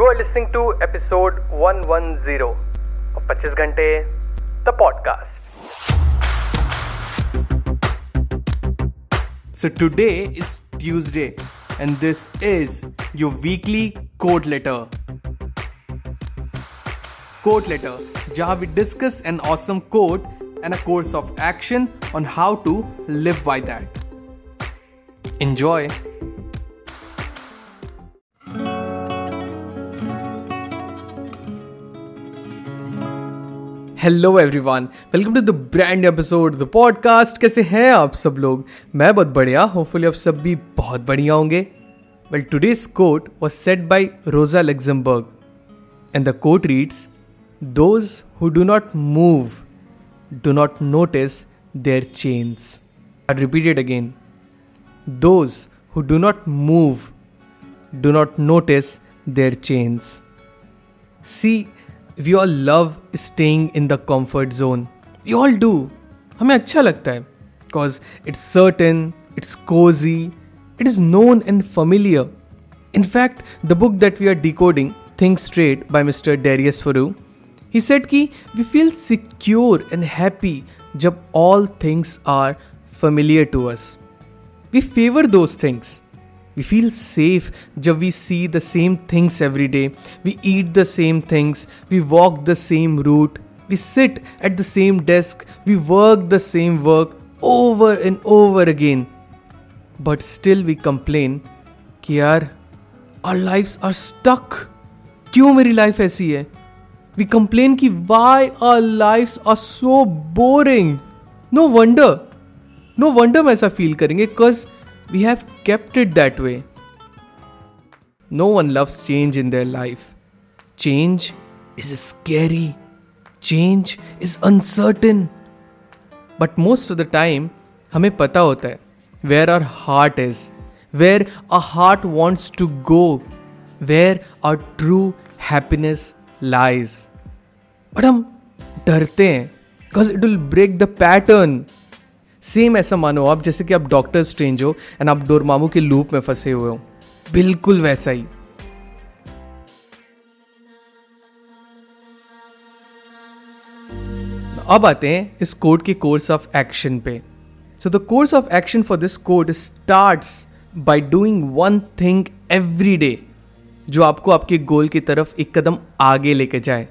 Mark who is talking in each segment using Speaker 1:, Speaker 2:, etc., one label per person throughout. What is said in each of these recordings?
Speaker 1: You are listening to episode 110 of 25 घंटे the podcast.
Speaker 2: So today is Tuesday and this is your weekly quote letter. Quote letter, जहाँ we discuss an awesome quote and a course of action on how to live by that. Enjoy! hello everyone welcome to the brand episode the podcast कैसे हैं आप सब लोग मैं बहुत बढ़िया hopefully आप सब भी बहुत बढ़िया होंगे well today's quote was set by Rosa Luxemburg and the quote reads those who do not move do not notice their change I repeat it again those who do not move do not notice their change see we all love staying in the comfort zone you all do हमें अच्छा लगता है because it's certain it's cosy it is known and familiar in fact the book that we are decoding think straight by mister Darius Foroux he said कि we feel secure and happy जब all things are familiar to us. We favor those things. We feel safe जब we see the same things every day we eat the same things we walk the same route we sit at the same desk we work the same work over and over again but still we complain कि यार are life are stuck क्यों मेरी life ऐसी है? We complain की why our life are so boring no wonder no wonder में ऐसा feel करेंगे because we have kept it that way. No one loves change in their life. Change is scary. Change is uncertain. But most of the time, हमें पता होता है where our heart is, where our heart wants to go, where our true happiness lies. But हम डरते हैं because it will break the pattern Same ऐसा मानो आप, जैसे कि आप डॉक्टर स्ट्रेंज हो एंड आप डोरमामू के लूप में फंसे हुए हो। बिल्कुल वैसा ही। अब आते हैं इस कोड के कोर्स ऑफ़ एक्शन पे। So the course of action for this quote start by doing one thing every day जो आपको आपके गोल की तरफ़ एक कदम आगे लेके जाए।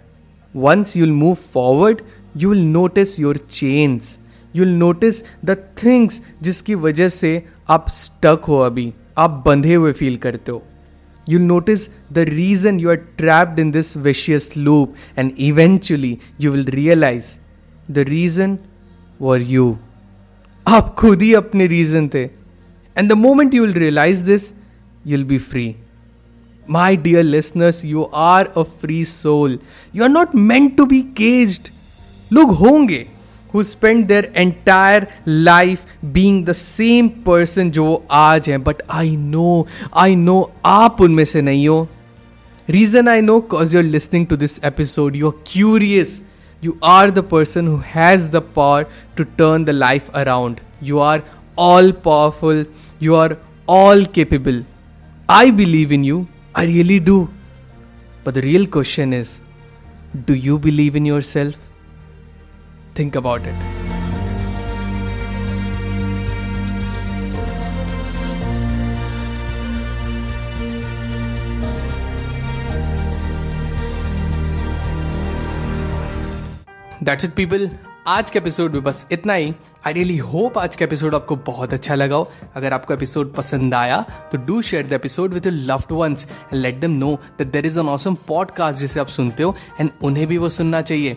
Speaker 2: Once you'll move forward you will notice your change you will notice the things जिसकी वजह से आप स्टक हो अभी, आप बंधे हुए फील करते हो। You notice the reason you are trapped in this vicious loop and eventually you will realise the reason were you आप खुद ही अपने रीजन थे। And the moment you will realise this you will be free my dear listeners you are a free soul you are not meant to be caged लोग होंगे। who spent their entire life being the same person जो वो आज हैं but I know I know आप उनमें से नहीं हो reason I know cause you're listening to this episode you are curious you are the person who has the power to turn the life around. You are all powerful. You are all capable. I believe in you. I really do. But the real question is do you believe in yourself? Think about it. That's it people आज के episode में बस इतना ही। I really hope आज का episode आपको बहुत अच्छा लगा हो। अगर आपको एपिसोड पसंद आया तो do share the episode with your loved ones and let them know that there is an awesome podcast जिसे आप सुनते हो एंड उन्हें भी वो सुनना चाहिए।